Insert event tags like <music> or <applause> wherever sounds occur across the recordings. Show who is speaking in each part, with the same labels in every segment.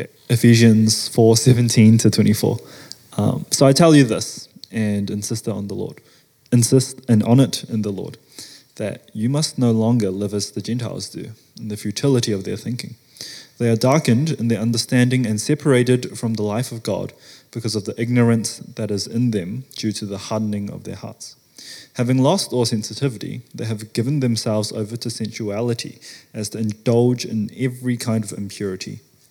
Speaker 1: Okay, Ephesians 4 17 to 24. Um, so I tell you this, and insist on the Lord. Insist and on it in the Lord, that you must no longer live as the Gentiles do, in the futility of their thinking. They are darkened in their understanding and separated from the life of God because of the ignorance that is in them due to the hardening of their hearts. Having lost all sensitivity, they have given themselves over to sensuality as to indulge in every kind of impurity,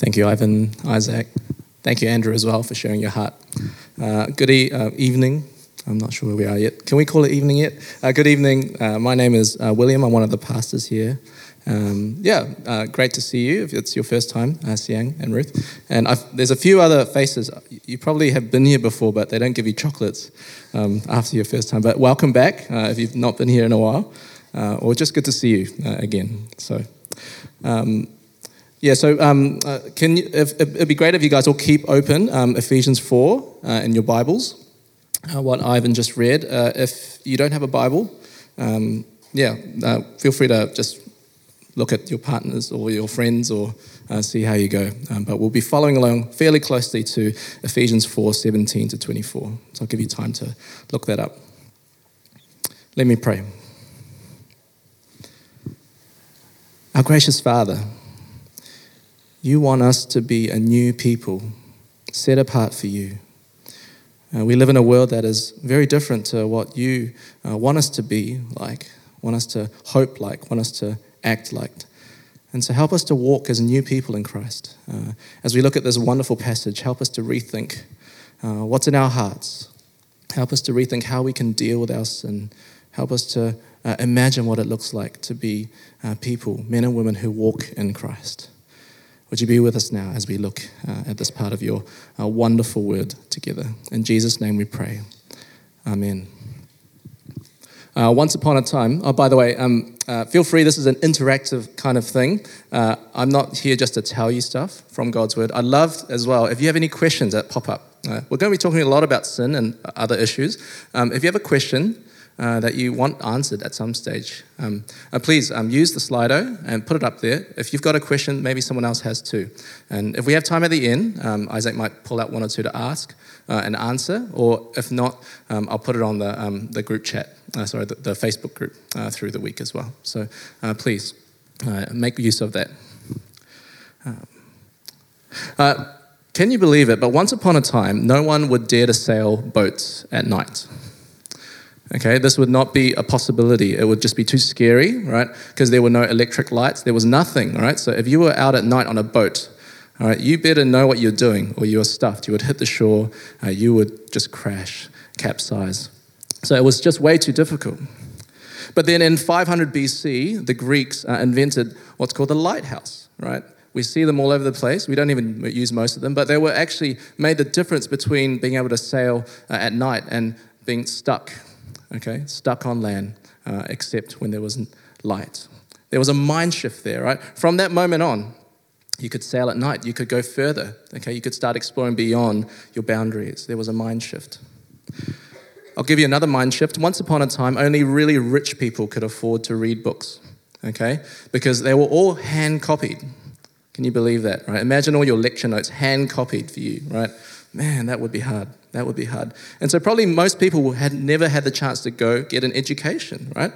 Speaker 2: Thank you, Ivan, Isaac. Thank you, Andrew, as well, for sharing your heart. Uh, good e- uh, evening. I'm not sure where we are yet. Can we call it evening yet? Uh, good evening. Uh, my name is uh, William. I'm one of the pastors here. Um, yeah, uh, great to see you if it's your first time, uh, Siang and Ruth. And I've, there's a few other faces. You probably have been here before, but they don't give you chocolates um, after your first time. But welcome back if you've not been here in a while, or just good to see you again. So, um, yeah, so um, uh, can you, if, it'd be great if you guys all keep open um, Ephesians 4 uh, in your Bibles, what Ivan just read. if you don't have a Bible, um, yeah, feel free to just look at your partners or your friends or uh, see how you go. Um, but we'll be following along fairly closely to Ephesians 4 17 to 24. So I'll give you time to look that up. Let me pray. Our gracious Father, you want us to be a new people set apart for you. Uh, we live in a world that is very different to what you uh, want us to be like, want us to hope like, want us to act like. And so help us to walk as new people in Christ. Uh, as we look at this wonderful passage, help us to rethink uh, what's in our hearts. Help us to rethink how we can deal with our sin. Help us to uh, imagine what it looks like to be uh, people, men and women who walk in Christ. Would you be with us now as we look uh, at this part of your uh, wonderful word together? In Jesus' name we pray. Amen. Uh, once upon a time, oh, by the way, um, uh, feel free, this is an interactive kind of thing. Uh, I'm not here just to tell you stuff from God's word. I'd love as well, if you have any questions that pop up, uh, we're going to be talking a lot about sin and other issues. Um, if you have a question, uh, that you want answered at some stage, um, uh, please um, use the Slido and put it up there. If you've got a question, maybe someone else has too. And if we have time at the end, um, Isaac might pull out one or two to ask uh, and answer, or if not, um, I'll put it on the, um, the group chat, uh, sorry, the, the, Facebook group uh, through the week as well. So please make use of that. can you believe it? But once upon a time, no one would dare to sail boats at night. Okay, this would not be a possibility. It would just be too scary, right? Because there were no electric lights, there was nothing, right? So if you were out at night on a boat, all right, you better know what you're doing or you're stuffed. You would hit the shore, uh, you would just crash, capsize. So it was just way too difficult. But then in 500 BC, the Greeks uh, invented what's called the lighthouse, right? We see them all over the place. We don't even use most of them, but they were actually made the difference between being able to sail uh, at night and being stuck okay, stuck on land, uh, except when there wasn't light. There was a mind shift there, right? From that moment on, you could sail at night, you could go further, okay, you could start exploring beyond your boundaries. There was a mind shift. I'll give you another mind shift. Once upon a time, only really rich people could afford to read books, okay, because they were all hand copied. Can you believe that, right? Imagine all your lecture notes hand copied for you, right? Man, that would be hard. That would be hard. And so, probably most people had never had the chance to go get an education, right?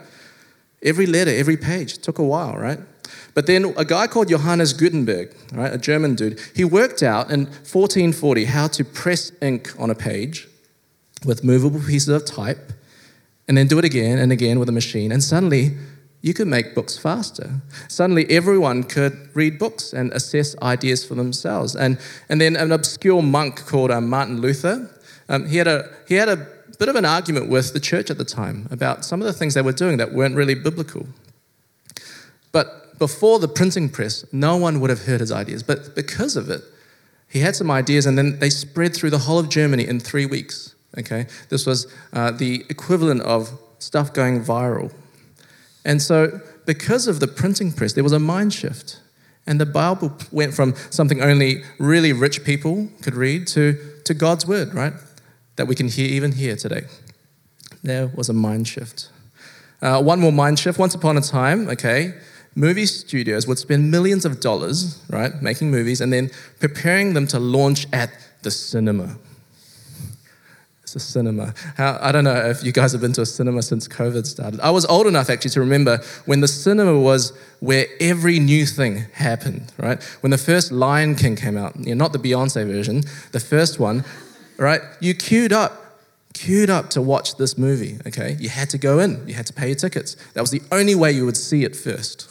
Speaker 2: Every letter, every page took a while, right? But then a guy called Johannes Gutenberg, right, a German dude, he worked out in 1440 how to press ink on a page with movable pieces of type and then do it again and again with a machine. And suddenly, you could make books faster. Suddenly, everyone could read books and assess ideas for themselves. And, and then an obscure monk called uh, Martin Luther, um, he, had a, he had a bit of an argument with the church at the time about some of the things they were doing that weren't really biblical. But before the printing press, no one would have heard his ideas. But because of it, he had some ideas, and then they spread through the whole of Germany in three weeks. Okay, this was uh, the equivalent of stuff going viral. And so, because of the printing press, there was a mind shift. And the Bible went from something only really rich people could read to, to God's word, right? That we can hear even here today. There was a mind shift. Uh, one more mind shift. Once upon a time, okay, movie studios would spend millions of dollars, right, making movies and then preparing them to launch at the cinema. It's a cinema. How, I don't know if you guys have been to a cinema since COVID started. I was old enough actually to remember when the cinema was where every new thing happened, right? When the first Lion King came out, you know, not the Beyonce version, the first one, right? You queued up queued up to watch this movie, okay? You had to go in, you had to pay your tickets. That was the only way you would see it first.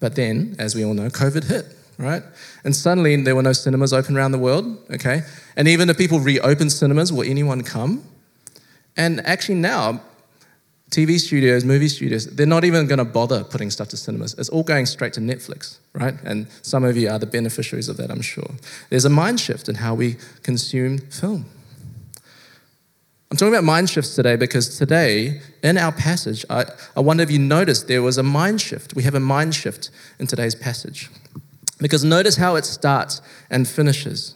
Speaker 2: But then, as we all know, COVID hit, right? And suddenly there were no cinemas open around the world, okay? And even if people reopened cinemas, will anyone come? And actually now, TV studios, movie studios, they're not even going to bother putting stuff to cinemas. It's all going straight to Netflix, right? And some of you are the beneficiaries of that, I'm sure. There's a mind shift in how we consume film. I'm talking about mind shifts today because today, in our passage, I, I wonder if you noticed there was a mind shift. We have a mind shift in today's passage. Because notice how it starts and finishes.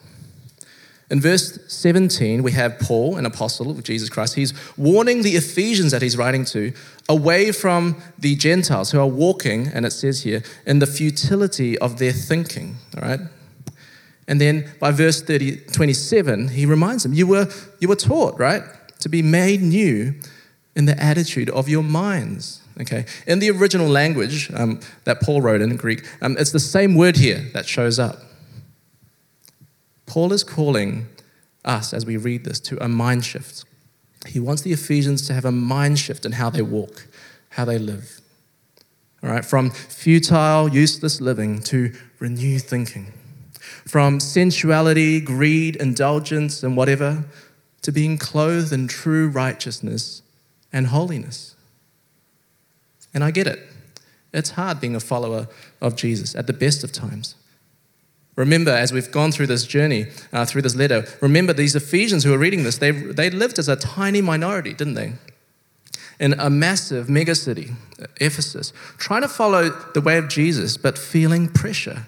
Speaker 2: In verse 17, we have Paul, an apostle of Jesus Christ. He's warning the Ephesians that he's writing to away from the Gentiles who are walking, and it says here, in the futility of their thinking. All right? And then by verse 30, 27, he reminds them, you were, you were taught, right? to be made new in the attitude of your minds. Okay, in the original language um, that Paul wrote in Greek, um, it's the same word here that shows up. Paul is calling us as we read this to a mind shift. He wants the Ephesians to have a mind shift in how they walk, how they live. All right, from futile, useless living to renewed thinking. From sensuality, greed, indulgence, and whatever to being clothed in true righteousness and holiness. And I get it. It's hard being a follower of Jesus at the best of times. Remember, as we've gone through this journey, uh, through this letter, remember these Ephesians who are reading this, they, they lived as a tiny minority, didn't they? In a massive megacity, Ephesus, trying to follow the way of Jesus, but feeling pressure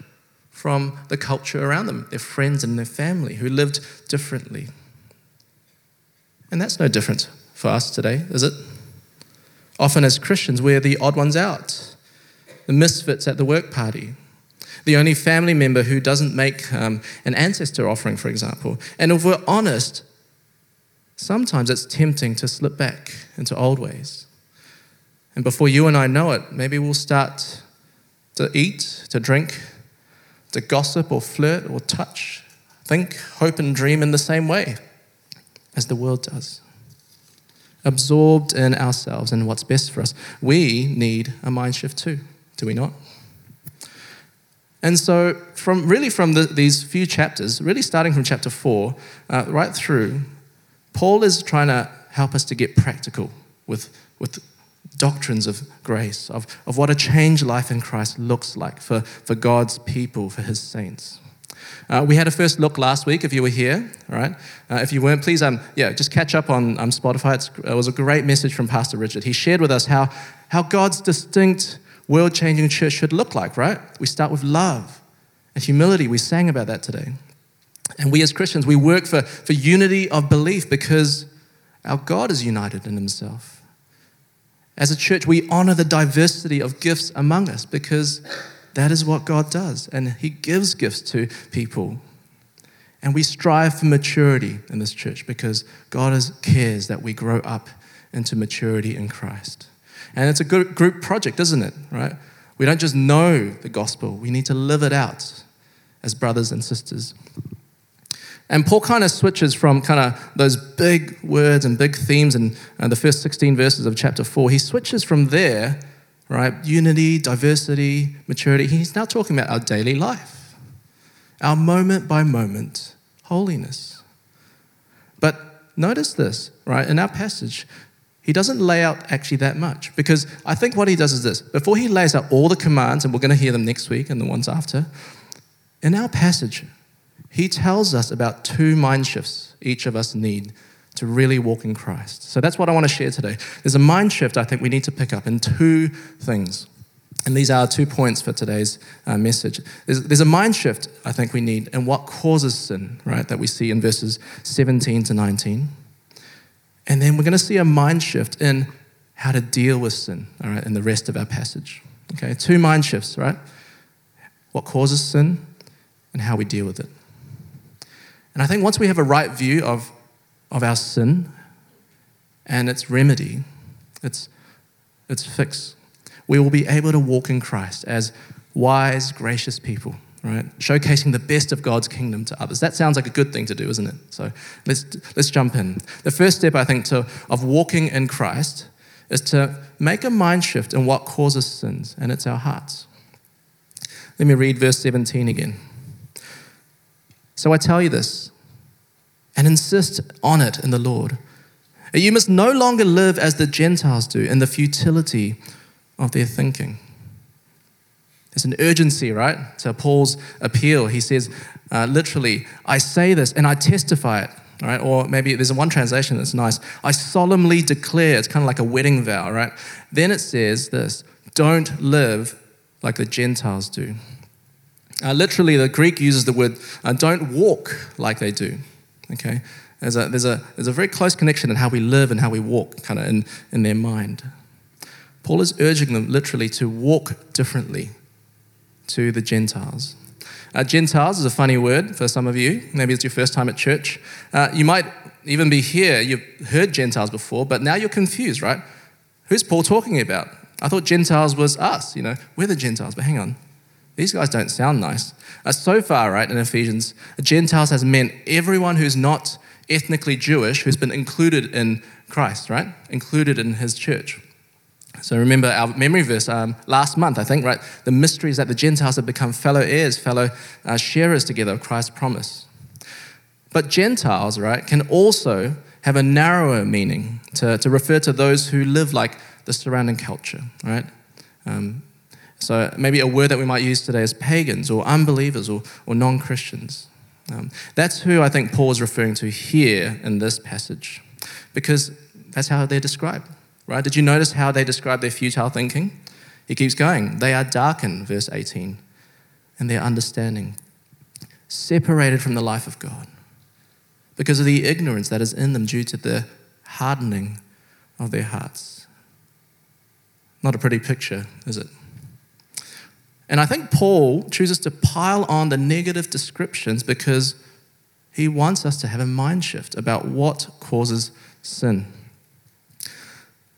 Speaker 2: from the culture around them, their friends and their family who lived differently. And that's no different for us today, is it? Often as Christians, we're the odd ones out, the misfits at the work party, the only family member who doesn't make um, an ancestor offering, for example. And if we're honest, sometimes it's tempting to slip back into old ways. And before you and I know it, maybe we'll start to eat, to drink, to gossip or flirt or touch, think, hope, and dream in the same way as the world does. Absorbed in ourselves and what's best for us. We need a mind shift too, do we not? And so, from really from the, these few chapters, really starting from chapter four, uh, right through, Paul is trying to help us to get practical with, with doctrines of grace, of, of what a changed life in Christ looks like for, for God's people, for his saints. Uh, we had a first look last week if you were here, right? Uh, if you weren't, please, um, yeah, just catch up on um, Spotify. It's, it was a great message from Pastor Richard. He shared with us how, how God's distinct, world changing church should look like, right? We start with love and humility. We sang about that today. And we as Christians, we work for, for unity of belief because our God is united in himself. As a church, we honor the diversity of gifts among us because that is what God does. And He gives gifts to people. And we strive for maturity in this church because God is, cares that we grow up into maturity in Christ. And it's a good group project, isn't it? Right? We don't just know the gospel, we need to live it out as brothers and sisters. And Paul kind of switches from kind of those big words and big themes in uh, the first 16 verses of chapter 4. He switches from there right? Unity, diversity, maturity. He's now talking about our daily life, our moment by moment holiness. But notice this, right? In our passage, he doesn't lay out actually that much because I think what he does is this before he lays out all the commands, and we're going to hear them next week and the ones after, in our passage, he tells us about two mind shifts each of us need to really walk in Christ. So that's what I want to share today. There's a mind shift I think we need to pick up in two things. And these are two points for today's uh, message. There's, there's, a mind shift I think we need in what causes sin, right, that we see in verses 17 to 19. And then we're going to see a mind shift in how to deal with sin, all right, in the rest of our passage. Okay, two mind shifts, right? What causes sin and how we deal with it. And I think once we have a right view of, of our sin and its remedy, its, its fix, we will be able to walk in Christ as wise, gracious people right? Showcasing the best of God's kingdom to others. That sounds like a good thing to do, isn't it? So let's, let's jump in. The first step, I think, to, of walking in Christ is to make a mind shift in what causes sins, and it's our hearts. Let me read verse 17 again. So I tell you this, and insist on it in the Lord. You must no longer live as the Gentiles do in the futility of their thinking. There's an urgency, right, to Paul's appeal. He says, uh, literally, I say this and I testify it, right? Or maybe there's one translation that's nice. I solemnly declare, it's kind of like a wedding vow, right? Then it says this don't live like the Gentiles do. Uh, literally, the Greek uses the word uh, don't walk like they do, okay? There's a, there's, a, there's a very close connection in how we live and how we walk, kind of in, in their mind. Paul is urging them literally to walk differently to the Gentiles. Uh, Gentiles is a funny word for some of you. Maybe it's your first time at church. Uh, you might even be here, you've heard Gentiles before, but now you're confused, right? Who's Paul talking about? I thought Gentiles was us, you know, we're the Gentiles, but hang on. These guys don't sound nice. Uh, so far, right, in Ephesians, Gentiles has meant everyone who's not ethnically Jewish who's been included in Christ, right? Included in his church. So remember our memory verse um, last month, I think, right? The mystery is that the Gentiles have become fellow heirs, fellow uh, sharers together of Christ's promise. But Gentiles, right, can also have a narrower meaning to, to refer to those who live like the surrounding culture, right? Um, so maybe a word that we might use today is pagans or unbelievers or, or non Christians. Um, that's who I think Paul is referring to here in this passage, because that's how they're described. Right? Did you notice how they describe their futile thinking? He keeps going. They are darkened, verse 18, and their understanding separated from the life of God because of the ignorance that is in them due to the hardening of their hearts. Not a pretty picture, is it? And I think Paul chooses to pile on the negative descriptions because he wants us to have a mind shift about what causes sin.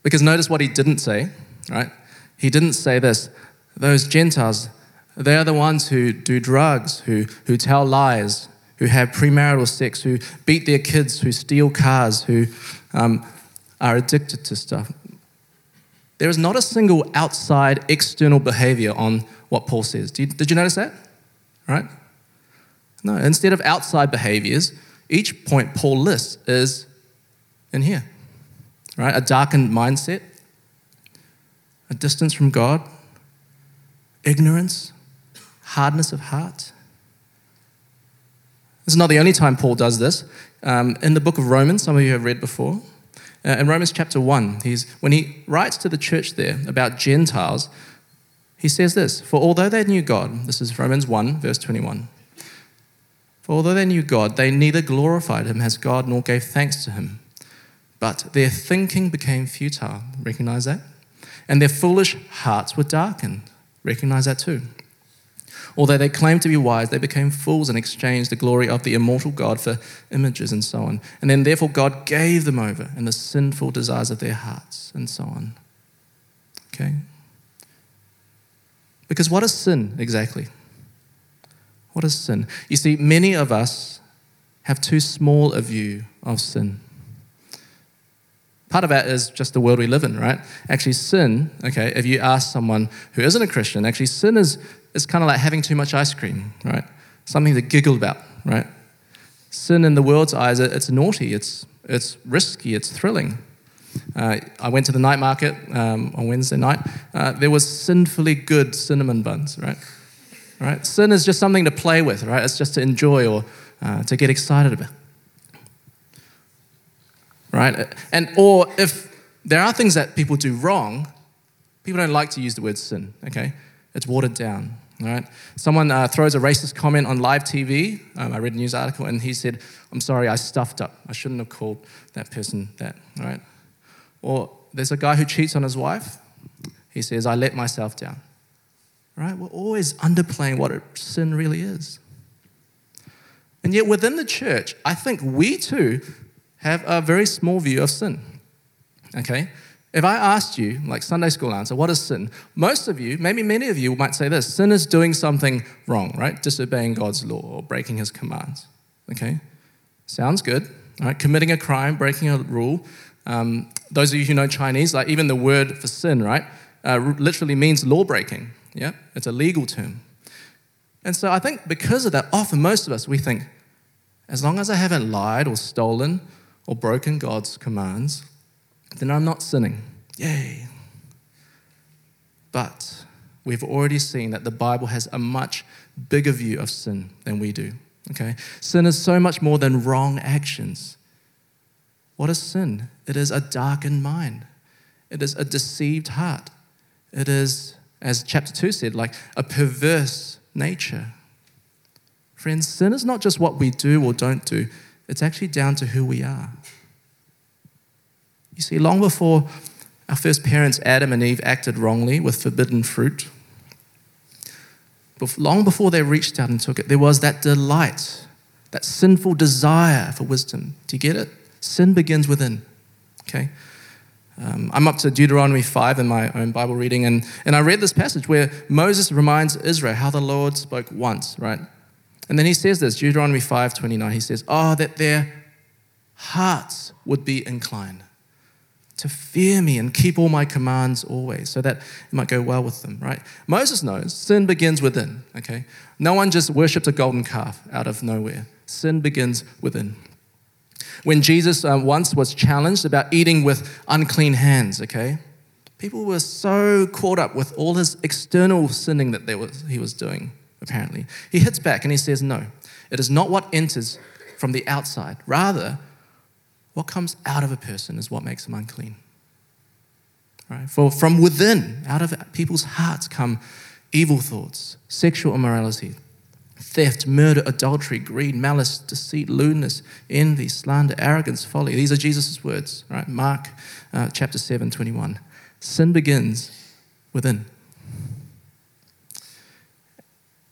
Speaker 2: Because notice what he didn't say, right? He didn't say this. Those Gentiles, they are the ones who do drugs, who, who tell lies, who have premarital sex, who beat their kids, who steal cars, who um, are addicted to stuff. There is not a single outside external behavior on what Paul says. Did you, did you notice that? Right? No, instead of outside behaviors, each point Paul lists is in here right? A darkened mindset, a distance from God, ignorance, hardness of heart. This is not the only time Paul does this. Um, in the book of Romans, some of you have read before, uh, in Romans chapter 1, he's, when he writes to the church there about Gentiles, he says this For although they knew God, this is Romans 1, verse 21. For although they knew God, they neither glorified him as God nor gave thanks to him but their thinking became futile. Recognize that? And their foolish hearts were darkened. Recognize that too. Although they claimed to be wise, they became fools and exchanged the glory of the immortal God for images and so on. And then, therefore, God gave them over in the sinful desires of their hearts and so on. Okay? Because what is sin exactly? What is sin? You see, many of us have too small a view of sin. Part of that is just the world we live in, right? Actually, sin, okay, if you ask someone who isn't a Christian, actually, sin is, is kind of like having too much ice cream, right? Something to giggle about, right? Sin in the world's eyes, it's naughty, it's, it's risky, it's thrilling. Uh, I went to the night market um, on Wednesday night. Uh, there was sinfully good cinnamon buns, right? Right? Sin is just something to play with, right? It's just to enjoy or uh, to get excited about. Right? And or if there are things that people do wrong, people don't like to use the word sin, okay? It's watered down. All right. Someone uh, throws a racist comment on live TV. Um, I read a news article and he said, I'm sorry, I stuffed up. I shouldn't have called that person that. All right. Or there's a guy who cheats on his wife. He says, I let myself down. Right? We're always underplaying what sin really is. And yet within the church, I think we too have a very small view of sin. Okay? If I asked you, like Sunday school answer, what is sin? Most of you, maybe many of you, might say this sin is doing something wrong, right? Disobeying God's law or breaking his commands. Okay? Sounds good. Right? Committing a crime, breaking a rule. Um, those of you who know Chinese, like even the word for sin, right, uh, literally means law breaking. Yeah? It's a legal term. And so I think because of that, often most of us, we think, as long as I haven't lied or stolen or broken God's commands, then I'm not sinning. Yay. But we've already seen that the Bible has a much bigger view of sin than we do. Okay? Sin is so much more than wrong actions. What is sin? It is a darkened mind. It is a deceived heart. It is, as chapter 2 said, like a perverse nature. Friends, sin is not just what we do or don't do, it's actually down to who we are. You see, long before our first parents, Adam and Eve, acted wrongly with forbidden fruit, long before they reached out and took it, there was that delight, that sinful desire for wisdom. Do you get it? Sin begins within. Okay? Um, I'm up to Deuteronomy 5 in my own Bible reading, and, and I read this passage where Moses reminds Israel how the Lord spoke once, right? And then he says this, Deuteronomy 5 29, he says, Oh, that their hearts would be inclined to fear me and keep all my commands always, so that it might go well with them, right? Moses knows sin begins within, okay? No one just worships a golden calf out of nowhere. Sin begins within. When Jesus um, once was challenged about eating with unclean hands, okay? People were so caught up with all his external sinning that was, he was doing, apparently. He hits back and he says, No, it is not what enters from the outside. Rather, what comes out of a person is what makes them unclean. Right? For from within, out of people's hearts, come evil thoughts, sexual immorality, theft, murder, adultery, greed, malice, deceit, lewdness, envy, slander, arrogance, folly. These are Jesus' words, right? Mark uh, chapter 7, 21. Sin begins within.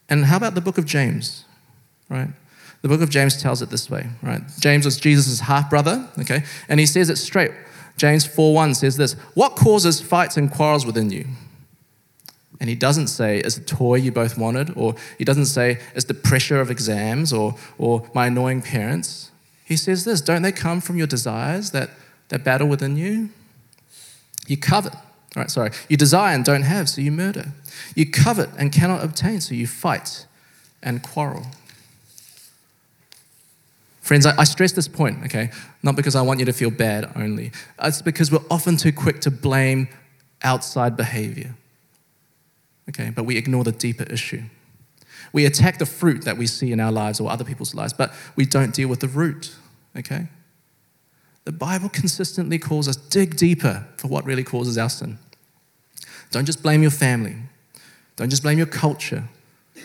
Speaker 2: And how about the book of James, right? The book of James tells it this way, right? James was Jesus' half brother, okay? And he says it straight. James 4:1 says this, "What causes fights and quarrels within you?" And he doesn't say it's a toy you both wanted, or he doesn't say it's the pressure of exams or, or my annoying parents. He says this, don't they come from your desires that, that battle within you? You covet, right, sorry, you desire and don't have, so you murder. You covet and cannot obtain, so you fight and quarrel. Friends, I, I, stress this point, okay? Not because I want you to feel bad only. It's because we're often too quick to blame outside behavior, okay? But we ignore the deeper issue. We attack the fruit that we see in our lives or other people's lives, but we don't deal with the root, okay? The Bible consistently calls us dig deeper for what really causes our sin. Don't just blame your family. Don't just blame your culture.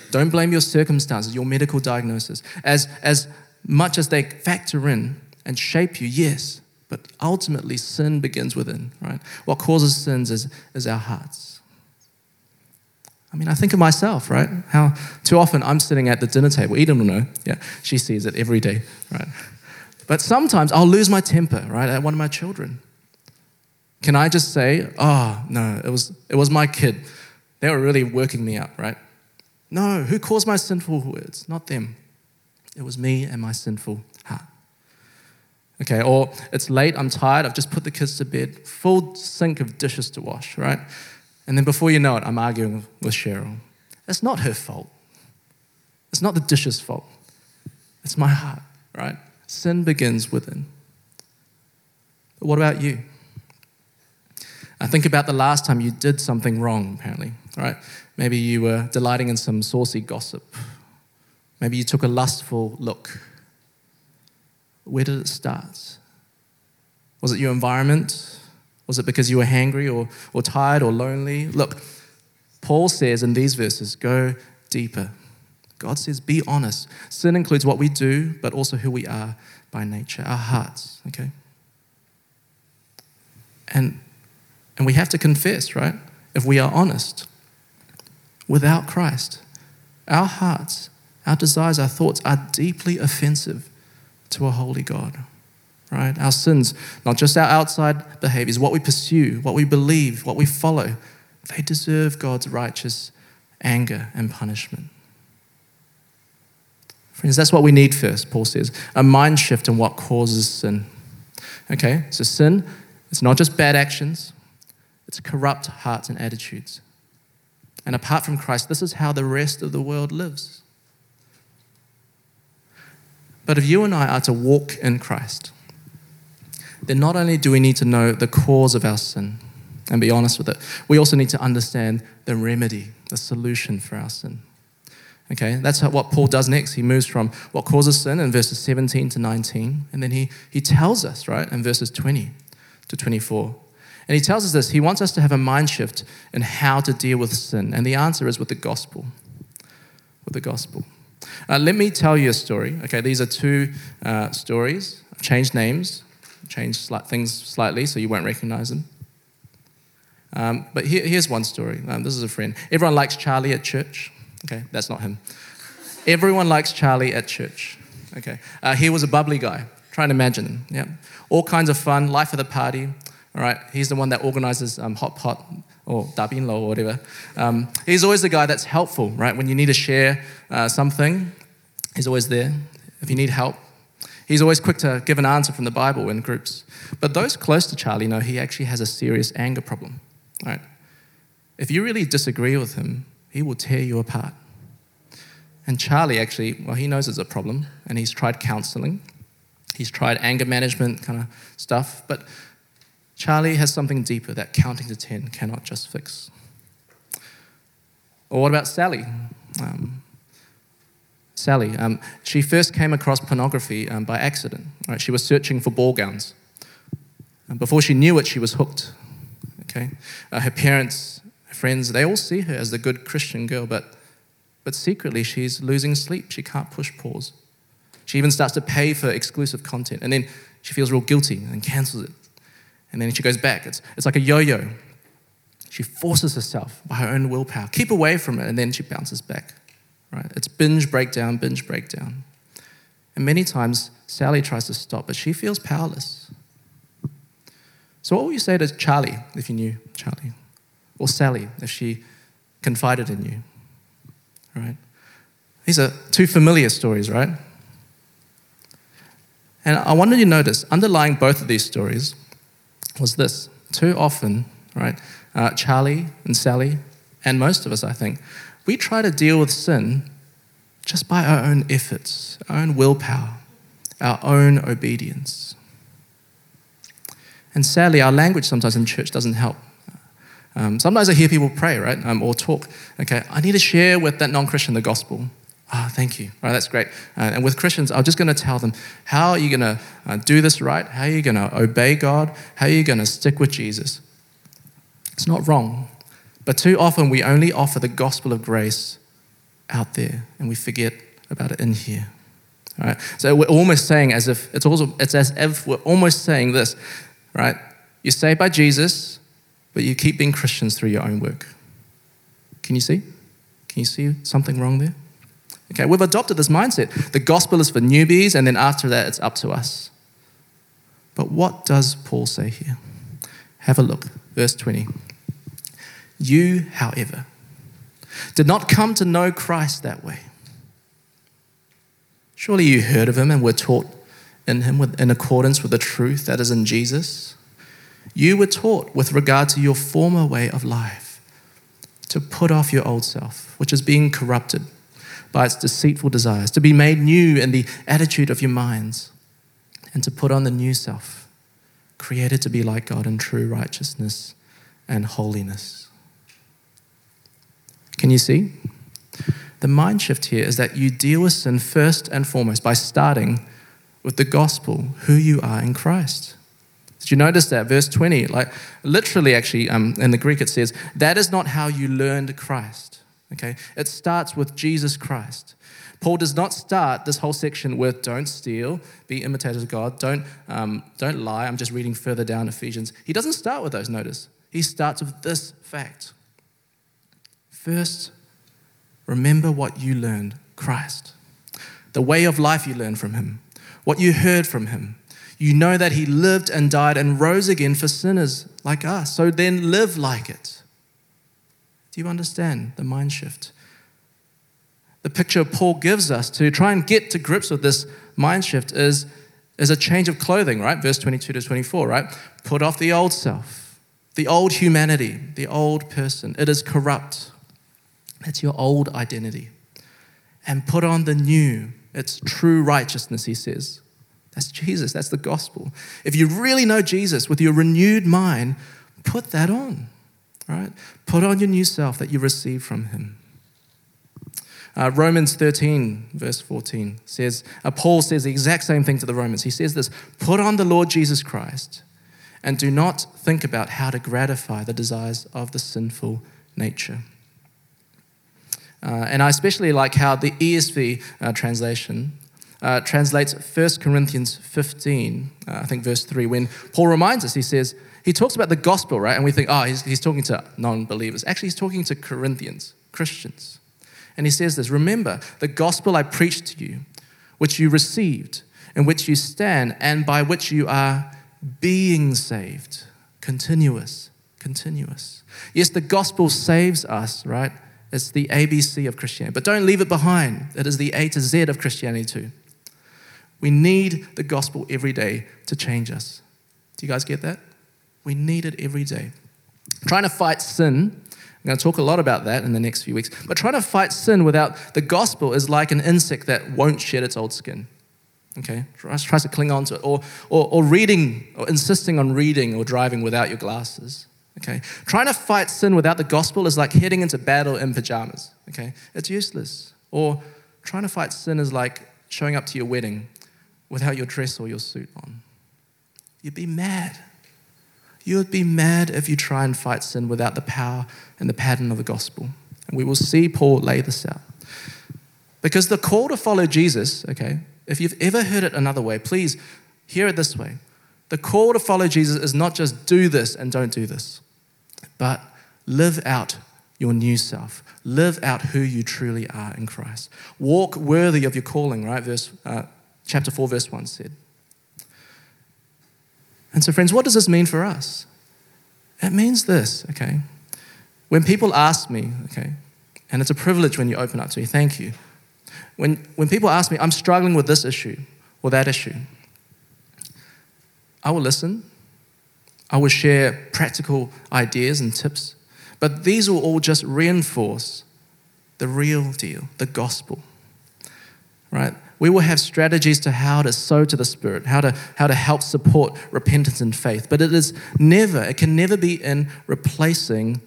Speaker 2: Don't blame your circumstances, your medical diagnosis. As, as much as they factor in and shape you, yes, but ultimately sin begins within, right? What causes sins is, is our hearts. I mean, I think of myself, right? How too often I'm sitting at the dinner table. Eden will know. Yeah, she sees it every day, right? But sometimes I'll lose my temper, right, at one of my children. Can I just say, oh, no, it was, it was my kid. They were really working me up, right? No, who caused my sinful words? Not them. It was me and my sinful heart. Okay, or it's late, I'm tired, I've just put the kids to bed, full sink of dishes to wash, right? And then before you know it, I'm arguing with Cheryl. It's not her fault. It's not the dishes' fault. It's my heart, right? Sin begins within. But what about you? I think about the last time you did something wrong, apparently, right? Maybe you were delighting in some saucy gossip. Maybe you took a lustful look. Where did it start? Was it your environment? Was it because you were hangry or, or tired or lonely? Look, Paul says in these verses go deeper. God says, be honest. Sin includes what we do, but also who we are by nature, our hearts, okay? And, and we have to confess, right? If we are honest, without Christ, our hearts, our desires, our thoughts are deeply offensive to a holy God, right? Our sins, not just our outside behaviors, what we pursue, what we believe, what we follow, they deserve God's righteous anger and punishment. Friends, that's what we need first, Paul says a mind shift in what causes sin. Okay, so sin, it's not just bad actions, it's corrupt hearts and attitudes. And apart from Christ, this is how the rest of the world lives. But if you and I are to walk in Christ, then not only do we need to know the cause of our sin and be honest with it, we also need to understand the remedy, the solution for our sin. Okay, that's what Paul does next. He moves from what causes sin in verses 17 to 19, and then he, he tells us, right, in verses 20 to 24. And he tells us this he wants us to have a mind shift in how to deal with sin. And the answer is with the gospel. With the gospel. Uh, let me tell you a story. Okay, these are two uh, stories. I've changed names, changed slight things slightly so you won't recognize them. Um, but here, here's one story. Um, this is a friend. Everyone likes Charlie at church. Okay, that's not him. Everyone likes Charlie at church. Okay, uh, he was a bubbly guy. Try and imagine. Yeah, all kinds of fun, life of the party. All right, he's the one that organizes um, hot pot or dabin lo or whatever. Um, he's always the guy that's helpful, right? When you need to share uh, something, he's always there. If you need help, he's always quick to give an answer from the Bible in groups. But those close to Charlie know he actually has a serious anger problem, right? If you really disagree with him, he will tear you apart. And Charlie actually, well, he knows it's a problem and he's tried counseling. He's tried anger management kind of stuff, but Charlie has something deeper that counting to 10 cannot just fix. Or what about Sally? Um, Sally, um, she first came across pornography um, by accident. Right? She was searching for ball gowns. And before she knew it, she was hooked. Okay? Uh, her parents friends, they all see her as the good Christian girl, but, but secretly she's losing sleep. She can't push pause. She even starts to pay for exclusive content, and then she feels real guilty and cancels it. And then she goes back. It's, it's like a yo yo. She forces herself by her own willpower. Keep away from it, and then she bounces back. Right? It's binge breakdown, binge breakdown. And many times Sally tries to stop, but she feels powerless. So, what would you say to Charlie if you knew Charlie? or Sally if she confided in you. Right? These are two familiar stories, right? And I wanted you to notice, underlying both of these stories was this. Too often, right, uh, Charlie and Sally, and most of us, I think, we try to deal with sin just by our own efforts, our own willpower, our own obedience. And sadly, our language sometimes in church doesn't help. Um, sometimes I hear people pray, right, um, or talk. Okay, I need to share with that non-Christian the gospel. Ah, oh, thank you. All right, that's great. Uh, and with Christians, I'm just going to tell them how are you going to uh, do this right? How are you going to obey God? How are you going to stick with Jesus? It's not wrong, but too often we only offer the gospel of grace out there, and we forget about it in here. All right. So we're almost saying as if it's also it's as if we're almost saying this, right? You're saved by Jesus but you keep being Christians through your own work. Can you see? Can you see something wrong there? Okay, we've adopted this mindset. The gospel is for newbies, and then after that, it's up to us. But what does Paul say here? Have a look. Verse 20. You, however, did not come to know Christ that way. Surely you heard of him and were taught in him in accordance with the truth that is in Jesus you were taught with regard to your former way of life to put off your old self, which is being corrupted by its deceitful desires, to be made new in the attitude of your minds, and to put on the new self, created to be like God in true righteousness and holiness. Can you see? The mind shift here is that you deal with sin first and foremost by starting with the gospel, who you are in Christ. Did you notice that? Verse 20, like literally, actually, um, in the Greek it says, that is not how you learned Christ. Okay? It starts with Jesus Christ. Paul does not start this whole section with don't steal, be imitators of God, don't, um, don't lie. I'm just reading further down Ephesians. He doesn't start with those, notice. He starts with this fact. First, remember what you learned Christ, the way of life you learned from him, what you heard from him. You know that he lived and died and rose again for sinners like us. So then live like it. Do you understand the mind shift? The picture Paul gives us to try and get to grips with this mind shift is, is a change of clothing, right? Verse 22 to 24, right? Put off the old self, the old humanity, the old person. It is corrupt. That's your old identity. And put on the new. It's true righteousness, he says. That's Jesus. That's the gospel. If you really know Jesus with your renewed mind, put that on, right? Put on your new self that you received from him. Uh, Romans 13, verse 14 says, uh, Paul says the exact same thing to the Romans. He says this Put on the Lord Jesus Christ and do not think about how to gratify the desires of the sinful nature. Uh, and I especially like how the ESV uh, translation uh, translates 1 Corinthians 15, uh, I think verse 3, when Paul reminds us, he says, he talks about the gospel, right? And we think, oh, he's, he's talking to non believers. Actually, he's talking to Corinthians, Christians. And he says this Remember the gospel I preached to you, which you received, in which you stand, and by which you are being saved. Continuous, continuous. Yes, the gospel saves us, right? It's the ABC of Christianity. But don't leave it behind. It is the A to Z of Christianity, too. We need the gospel every day to change us. Do you guys get that? We need it every day. Trying to fight sin, I'm going to talk a lot about that in the next few weeks, but trying to fight sin without the gospel is like an insect that won't shed its old skin. Okay? Tries, tries to cling on to it. Or, or, or reading, or insisting on reading or driving without your glasses. Okay? Trying to fight sin without the gospel is like heading into battle in pajamas. Okay? It's useless. Or trying to fight sin is like showing up to your wedding without your dress or your suit on. You'd be mad. You would be mad if you try and fight sin without the power and the pattern of the gospel. And we will see Paul lay this out. Because the call to follow Jesus, okay, if you've ever heard it another way, please hear it this way. The call to follow Jesus is not just do this and don't do this, but live out your new self. Live out who you truly are in Christ. Walk worthy of your calling, right? Verse, uh, chapter 4, verse 1 said. And so, friends, what does this mean for us? It means this, okay? When people ask me, okay, and it's a privilege when you open up to me, thank you. When, when people ask me, I'm struggling with this issue or that issue, I will listen. I will share practical ideas and tips, but these will all just reinforce the real deal, the gospel, right? we will have strategies to how to sow to the Spirit, how to, how to help support repentance and faith. But it is never, it can never be in replacing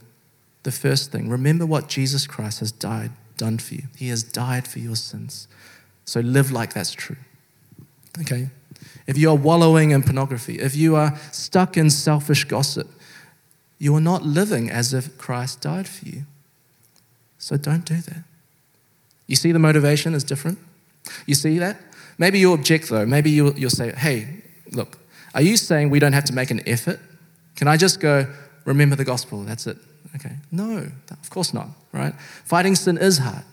Speaker 2: the first thing. Remember what Jesus Christ has died, done for you. He has died for your sins. So live like that's true. Okay? If you are wallowing in pornography, if you are stuck in selfish gossip, you are not living as if Christ died for you. So don't do that. You see the motivation is different? You see that? Maybe you'll object though. Maybe you'll, you'll say, hey, look, are you saying we don't have to make an effort? Can I just go, remember the gospel, that's it? Okay. No, of course not, right? Fighting sin is hard.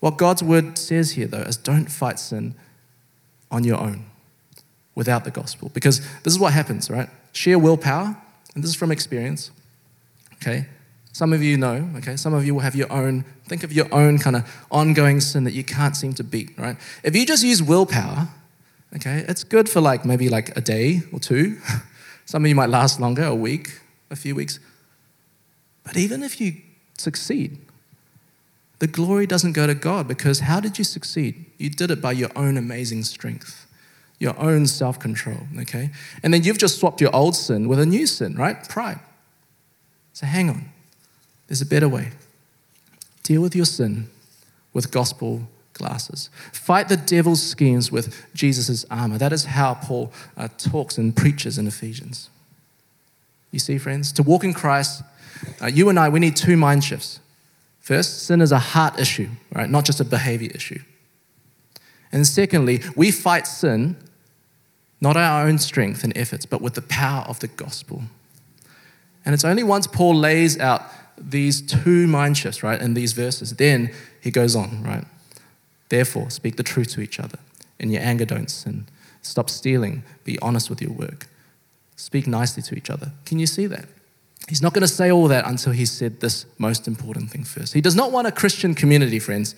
Speaker 2: What God's word says here, though, is don't fight sin on your own without the gospel. Because this is what happens, right? Sheer willpower, and this is from experience, okay? Some of you know, okay? Some of you will have your own, think of your own kind of ongoing sin that you can't seem to beat, right? If you just use willpower, okay, it's good for like maybe like a day or two. <laughs> Some of you might last longer, a week, a few weeks. But even if you succeed, the glory doesn't go to God because how did you succeed? You did it by your own amazing strength, your own self control, okay? And then you've just swapped your old sin with a new sin, right? Pride. So hang on. There's a better way. Deal with your sin with gospel glasses. Fight the devil's schemes with Jesus' armor. That is how Paul uh, talks and preaches in Ephesians. You see, friends, to walk in Christ, uh, you and I, we need two mind shifts. First, sin is a heart issue, right? Not just a behavior issue. And secondly, we fight sin not our own strength and efforts, but with the power of the gospel. And it's only once Paul lays out these two mind shifts, right, in these verses, then he goes on, right? Therefore, speak the truth to each other. In your anger, don't sin. Stop stealing. Be honest with your work. Speak nicely to each other. Can you see that? He's not going to say all that until he's said this most important thing first. He does not want a Christian community, friends,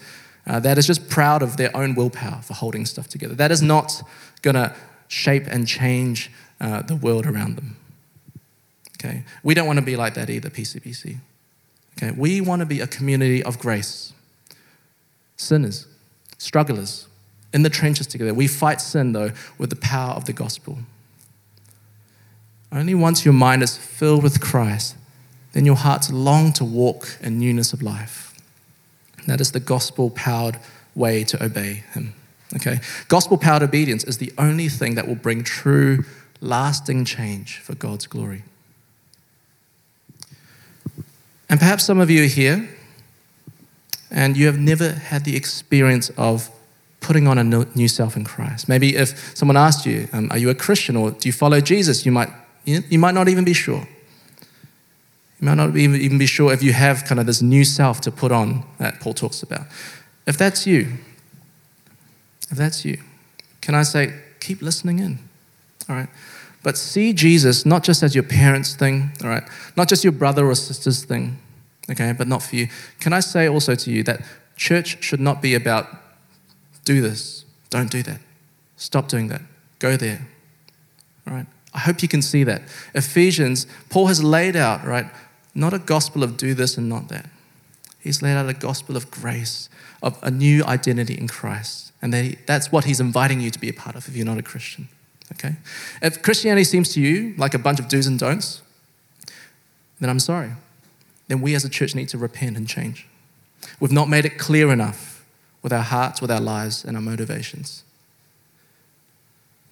Speaker 2: uh, that is just proud of their own willpower for holding stuff together. That is not going to shape and change uh, the world around them. Okay? We don't want to be like that either, PCBC. Okay? We want to be a community of grace. Sinners, strugglers, in the trenches together. We fight sin, though, with the power of the gospel. Only once your mind is filled with Christ, then your hearts long to walk in newness of life. That is the gospel powered way to obey Him. Okay? Gospel powered obedience is the only thing that will bring true, lasting change for God's glory. And perhaps some of you are here and you have never had the experience of putting on a new self in Christ. Maybe if someone asked you, um, Are you a Christian or do you follow Jesus? You might, you might not even be sure. You might not even be sure if you have kind of this new self to put on that Paul talks about. If that's you, if that's you, can I say, keep listening in? All right. But see Jesus not just as your parents' thing, all right, not just your brother or sister's thing, okay, but not for you. Can I say also to you that church should not be about do this, don't do that, stop doing that, go there, all right? I hope you can see that. Ephesians, Paul has laid out, right, not a gospel of do this and not that. He's laid out a gospel of grace, of a new identity in Christ. And that's what he's inviting you to be a part of if you're not a Christian. Okay? If Christianity seems to you like a bunch of do's and don'ts, then I'm sorry. Then we as a church need to repent and change. We've not made it clear enough with our hearts, with our lives, and our motivations.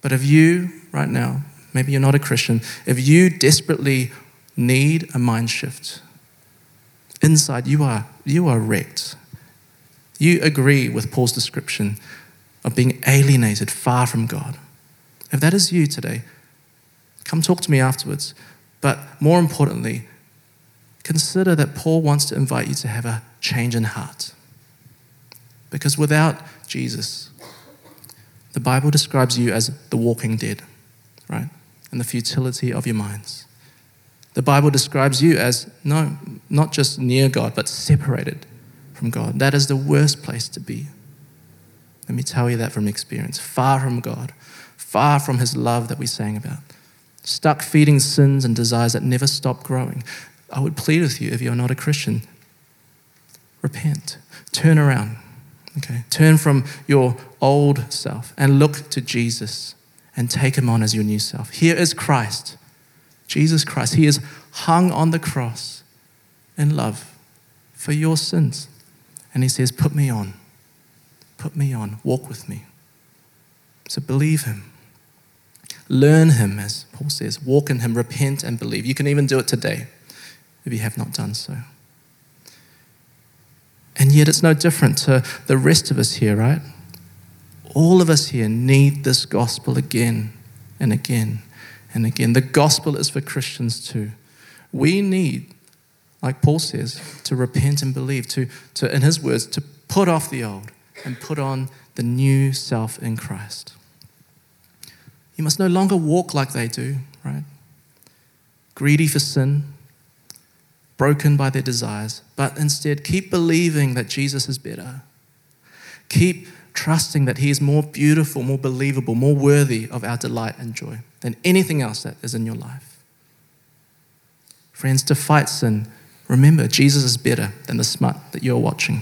Speaker 2: But if you, right now, maybe you're not a Christian, if you desperately need a mind shift, inside you are, you are wrecked. You agree with Paul's description of being alienated far from God. If that is you today, come talk to me afterwards. But more importantly, consider that Paul wants to invite you to have a change in heart. Because without Jesus, the Bible describes you as the walking dead, right? And the futility of your minds. The Bible describes you as no, not just near God, but separated from God. That is the worst place to be. Let me tell you that from experience. Far from God, far from His love that we sang about, stuck feeding sins and desires that never stop growing. I would plead with you if you're not a Christian, repent, turn around, okay? Turn from your old self and look to Jesus and take Him on as your new self. Here is Christ, Jesus Christ. He is hung on the cross in love for your sins. And He says, Put me on. Put me on. Walk with me. So believe him. Learn him, as Paul says. Walk in him, repent and believe. You can even do it today if you have not done so. And yet it's no different to the rest of us here, right? All of us here need this gospel again and again and again. The gospel is for Christians too. We need, like Paul says, to repent and believe, to, to in his words, to put off the old and put on the new self in Christ. You must no longer walk like they do, right? Greedy for sin, broken by their desires, but instead keep believing that Jesus is better. Keep trusting that He is more beautiful, more believable, more worthy of our delight and joy than anything else that is in your life. Friends, to fight sin, remember Jesus is better than the smut that you're watching.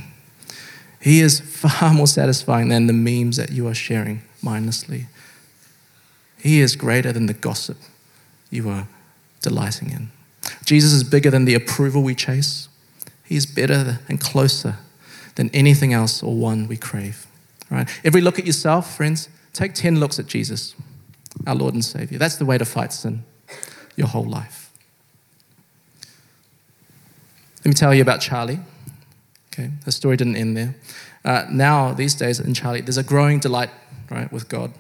Speaker 2: He is far <laughs> more satisfying than the memes that you are sharing mindlessly. He is greater than the gossip you are delighting in. Jesus is bigger than the approval we chase. He is better and closer than anything else or one we crave. Right? Every look at yourself, friends, take 10 looks at Jesus, our Lord and Savior. That's the way to fight sin your whole life. Let me tell you about Charlie. Okay, the story didn't end there. Uh, now, these days in Charlie, there's a growing delight, right, with God.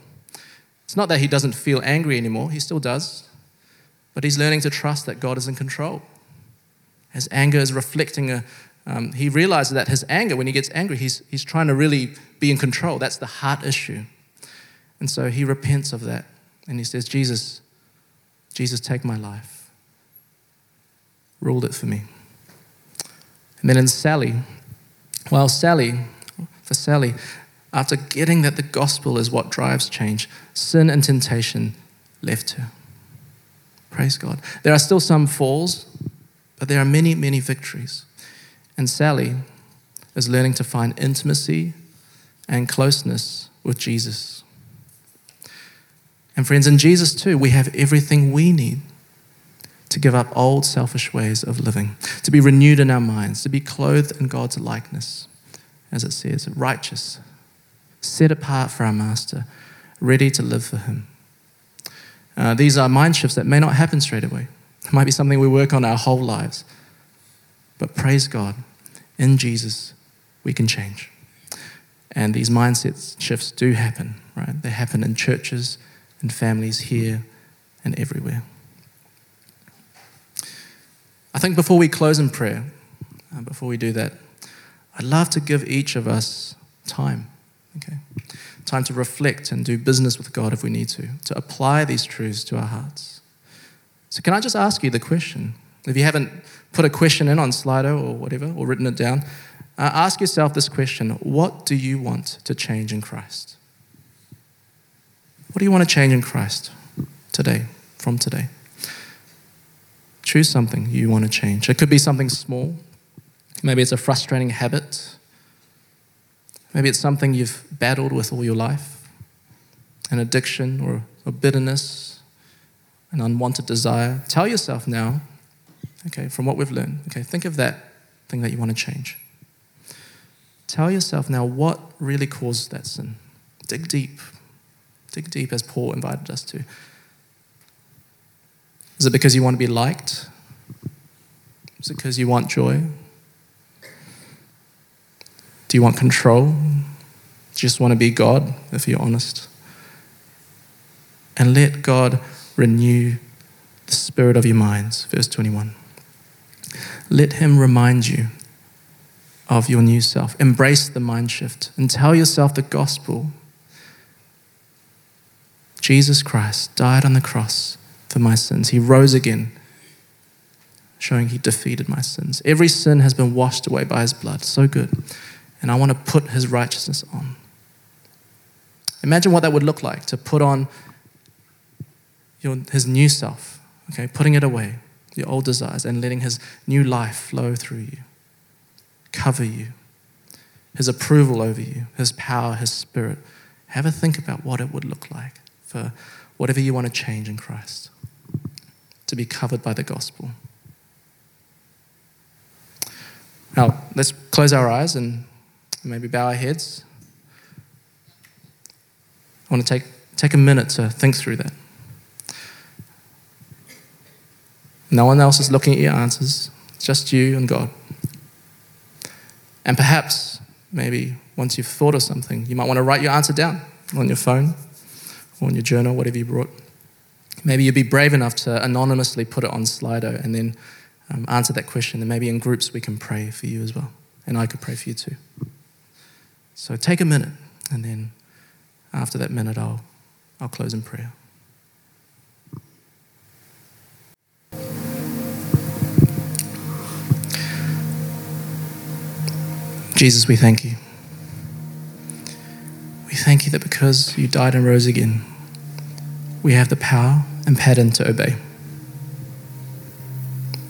Speaker 2: It's not that he doesn't feel angry anymore, he still does, but he's learning to trust that God is in control. His anger is reflecting a, um, he realizes that his anger, when he gets angry, he's, he's trying to really be in control. That's the heart issue. And so he repents of that. And he says, Jesus, Jesus, take my life. Ruled it for me. And then in Sally, well, Sally, for Sally, after getting that the gospel is what drives change, sin and temptation left her. Praise God. There are still some falls, but there are many, many victories. And Sally is learning to find intimacy and closeness with Jesus. And friends, in Jesus too, we have everything we need to give up old selfish ways of living, to be renewed in our minds, to be clothed in God's likeness, as it says, righteous, set apart for our Master, ready to live for Him. Uh, these are mind shifts that may not happen straight away. It might be something we work on our whole lives. But praise God, in Jesus, we can change. And these mindset shifts do happen, right? They happen in churches and families here and everywhere. I think before we close in prayer, uh, before we do that, I'd love to give each of us time, okay? Time to reflect and do business with God if we need to, to apply these truths to our hearts. So, can I just ask you the question? If you haven't put a question in on Slido or whatever, or written it down, uh, ask yourself this question What do you want to change in Christ? What do you want to change in Christ today, from today? Choose something you want to change. It could be something small. Maybe it's a frustrating habit. Maybe it's something you've battled with all your life an addiction or a bitterness, an unwanted desire. Tell yourself now, okay, from what we've learned, okay, think of that thing that you want to change. Tell yourself now what really caused that sin. Dig deep. Dig deep as Paul invited us to. Is it because you want to be liked? Is it because you want joy? Do you want control? Do you just want to be God, if you're honest? And let God renew the spirit of your minds. Verse 21. Let Him remind you of your new self. Embrace the mind shift and tell yourself the gospel. Jesus Christ died on the cross for my sins. He rose again, showing he defeated my sins. Every sin has been washed away by his blood. So good. And I want to put his righteousness on. Imagine what that would look like to put on your, his new self, okay, putting it away, your old desires, and letting his new life flow through you, cover you, his approval over you, his power, his spirit. Have a think about what it would look like for whatever you want to change in Christ to be covered by the gospel. Now, let's close our eyes and maybe bow our heads. I want to take, take a minute to think through that. No one else is looking at your answers, just you and God. And perhaps, maybe once you've thought of something, you might want to write your answer down on your phone or in your journal, whatever you brought. Maybe you'd be brave enough to anonymously put it on Slido and then um, answer that question. And maybe in groups we can pray for you as well. And I could pray for you too. So take a minute, and then after that minute, I'll, I'll close in prayer. Jesus, we thank you. We thank you that because you died and rose again, we have the power and pattern to obey.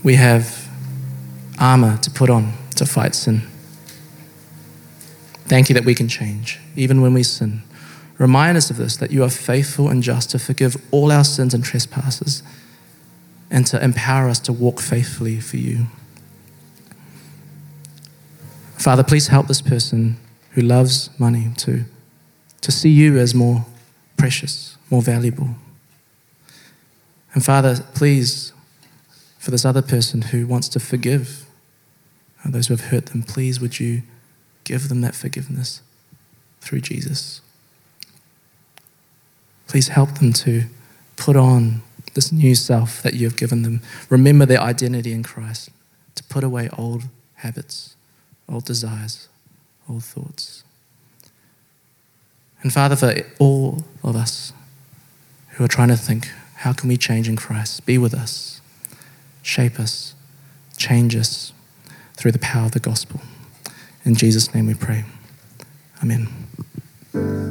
Speaker 2: We have armor to put on to fight sin. Thank you that we can change, even when we sin. Remind us of this, that you are faithful and just to forgive all our sins and trespasses, and to empower us to walk faithfully for you. Father, please help this person who loves money to, to see you as more precious, more valuable. And Father, please, for this other person who wants to forgive those who have hurt them, please would you give them that forgiveness through Jesus. Please help them to put on this new self that you have given them. Remember their identity in Christ, to put away old habits, old desires, old thoughts. And Father, for all of us who are trying to think, how can we change in Christ? Be with us, shape us, change us through the power of the gospel. In Jesus' name we pray. Amen.